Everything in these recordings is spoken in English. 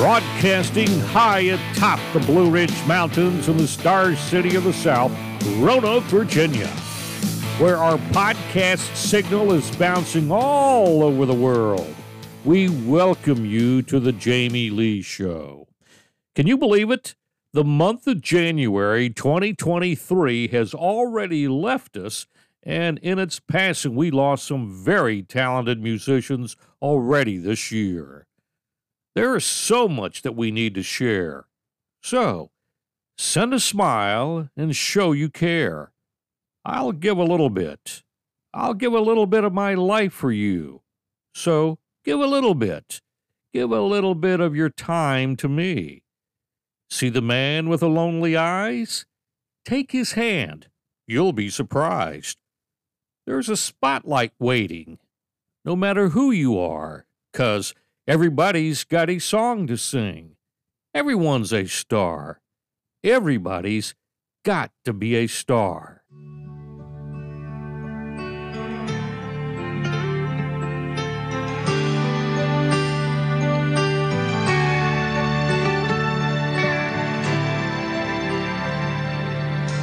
Broadcasting high atop the Blue Ridge Mountains in the Star City of the South, Roanoke, Virginia, where our podcast signal is bouncing all over the world. We welcome you to the Jamie Lee Show. Can you believe it? The month of January 2023 has already left us, and in its passing, we lost some very talented musicians already this year. There is so much that we need to share. So, send a smile and show you care. I'll give a little bit. I'll give a little bit of my life for you. So, give a little bit. Give a little bit of your time to me. See the man with the lonely eyes? Take his hand. You'll be surprised. There's a spotlight waiting, no matter who you are, 'cause everybody's got a song to sing. Everyone's a star. Everybody's got to be a star.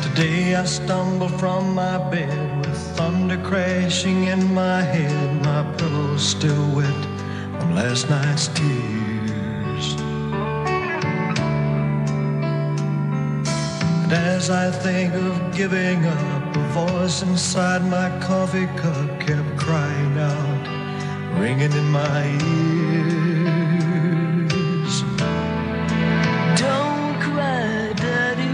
Today I stumble from my bed with thunder crashing in my head. My pillow's still wet last night's tears. And as I think of giving up, a voice inside my coffee cup kept crying out, ringing in my ears. Don't cry, Daddy.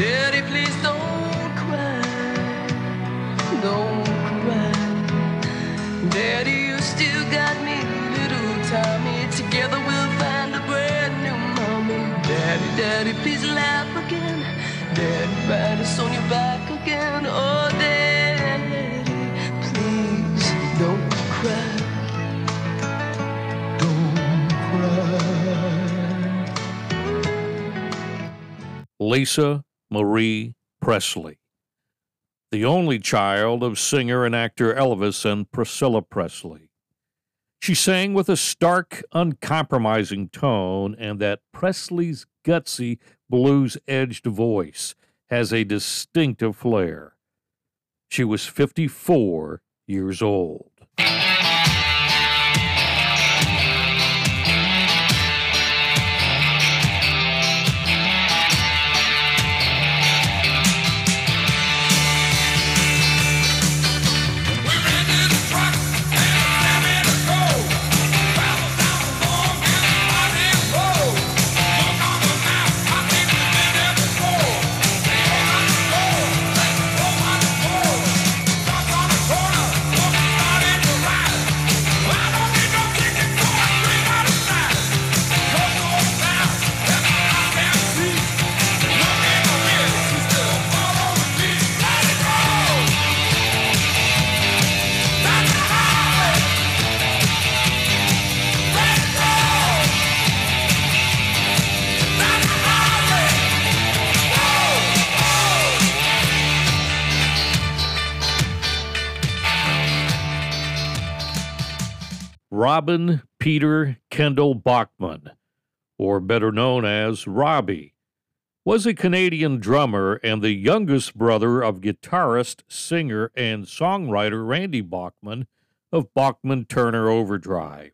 Daddy, please don't Together we'll find a brand new. Daddy, Daddy, please laugh again. Daddy, ride us on your back again. Oh, Daddy, please don't cry. Don't cry. Lisa Marie Presley, the only child of singer and actor Elvis and Priscilla Presley. She sang with a stark, uncompromising tone, and that Presley's gutsy, blues edged voice has a distinctive flair. She was 54 years old. Robin Peter Kendall Bachman, or better known as Robbie, was a Canadian drummer and the youngest brother of guitarist, singer, and songwriter Randy Bachman of Bachman Turner Overdrive.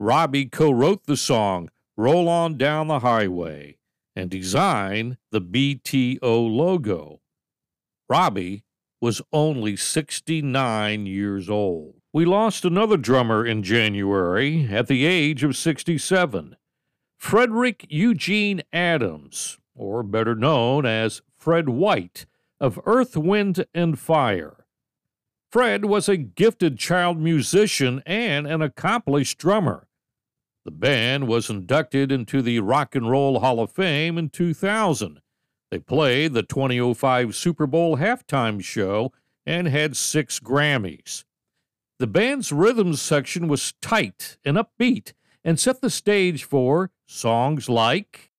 Robbie co wrote the song Roll On Down the Highway and designed the BTO logo. Robbie was only 69 years old. We lost another drummer in January at the age of 67. Frederick Eugene Adams, or better known as Fred White of Earth, Wind, and Fire. Fred was a gifted child musician and an accomplished drummer. The band was inducted into the Rock and Roll Hall of Fame in 2000. They played the 2005 Super Bowl halftime show and had six Grammys. The band's rhythm section was tight and upbeat and set the stage for songs like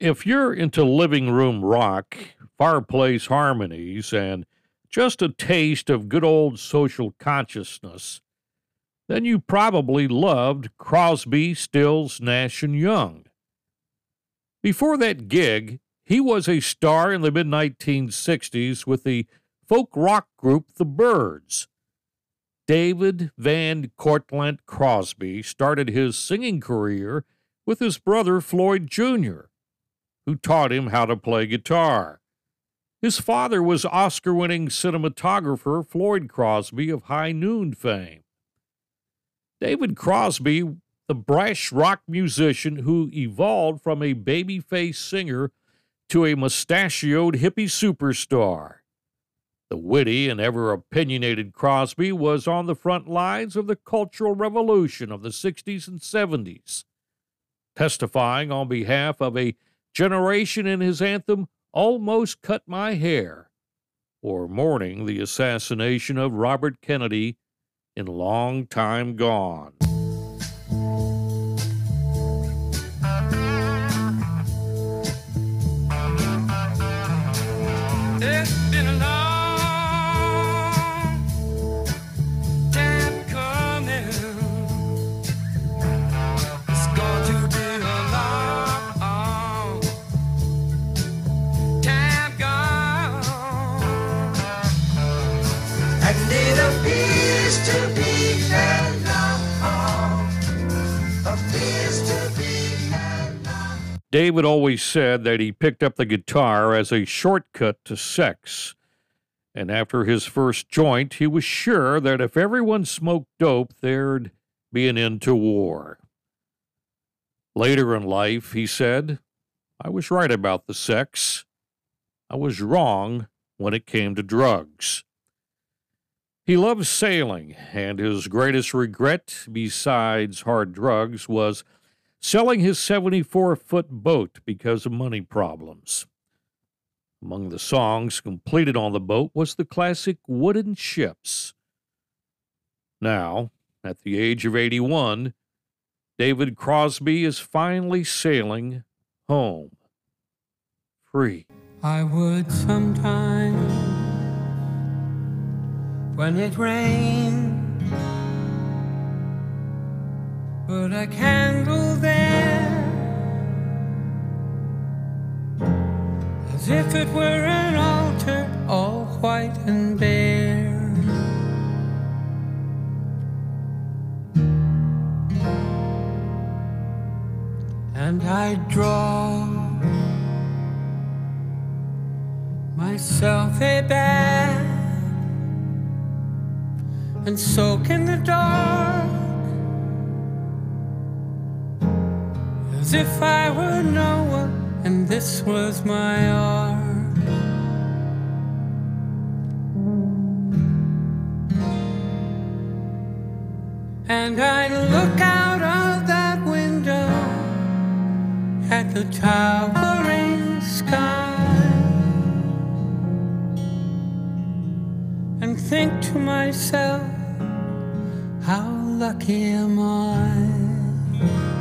If you're into living room rock, fireplace harmonies, and just a taste of good old social consciousness, then you probably loved Crosby, Stills, Nash, and Young. Before that gig, he was a star in the mid 1960s with the folk rock group The Byrds. David Van Cortlandt Crosby started his singing career with his brother Floyd Jr., who taught him how to play guitar. His father was Oscar winning cinematographer Floyd Crosby of High Noon fame. David Crosby, the brash rock musician who evolved from a babyface singer to a mustachioed hippie superstar. The witty and ever opinionated Crosby was on the front lines of the cultural revolution of the 60s and 70s, testifying on behalf of a generation in his anthem, Almost Cut My Hair, or mourning the assassination of Robert Kennedy in Long Time Gone. David always said that he picked up the guitar as a shortcut to sex. And after his first joint, he was sure that if everyone smoked dope, there'd be an end to war. Later in life, he said, I was right about the sex. I was wrong when it came to drugs. He loved sailing, and his greatest regret, besides hard drugs, was selling his 74 foot boat because of money problems. Among the songs completed on the boat was the classic Wooden Ships. Now, at the age of 81, David Crosby is finally sailing home. Free. I would sometimes, when it rains, put a candle there as if it were an altar all white and bare. And I draw myself a bath and soak in the dark. As if I were Noah and this was my ark. And I'd look out of that window at the towering sky and think to myself, how lucky am I?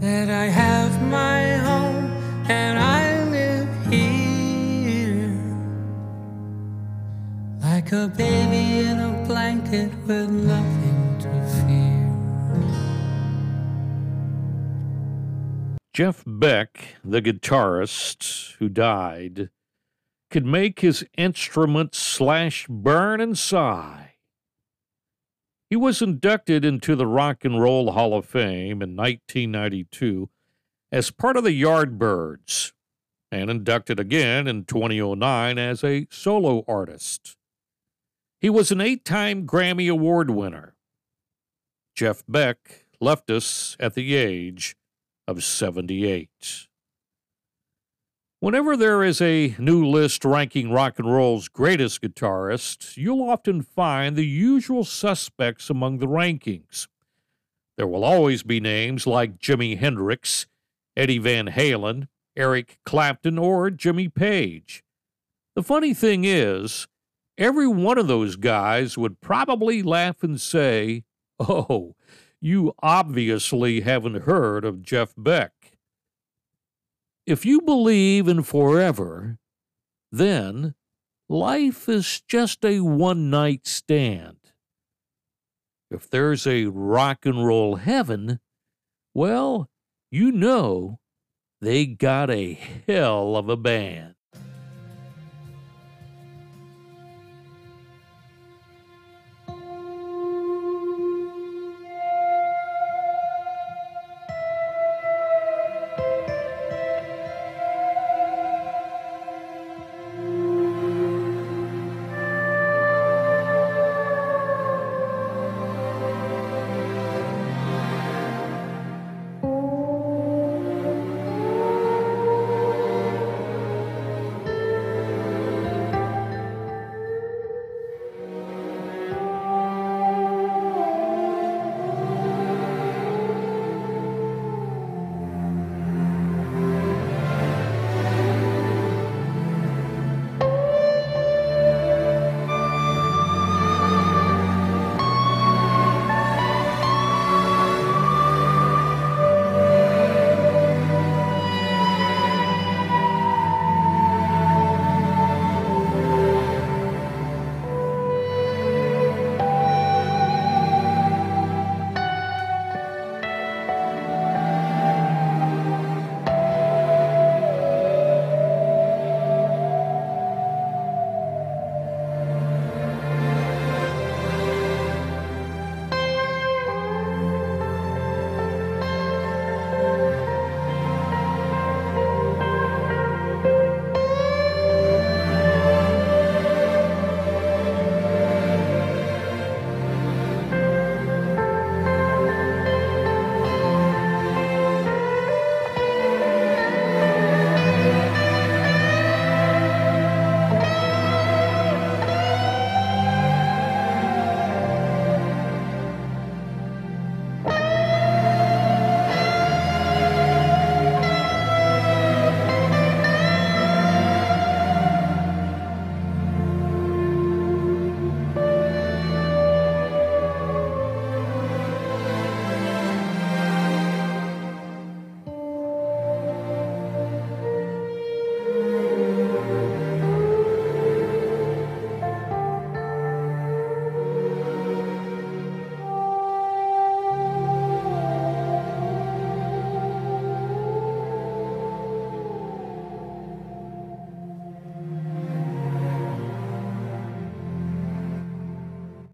That I have my home and I live here like a baby in a blanket with nothing to fear. Jeff Beck, the guitarist who died, could make his instrument slash burn and sigh he was inducted into the Rock and Roll Hall of Fame in 1992 as part of the Yardbirds and inducted again in 2009 as a solo artist. He was an eight time Grammy Award winner. Jeff Beck left us at the age of 78. Whenever there is a new list ranking rock and roll's greatest guitarists, you'll often find the usual suspects among the rankings. There will always be names like Jimi Hendrix, Eddie Van Halen, Eric Clapton, or Jimmy Page. The funny thing is, every one of those guys would probably laugh and say, Oh, you obviously haven't heard of Jeff Beck. If you believe in forever, then life is just a one night stand. If there's a rock and roll heaven, well, you know they got a hell of a band.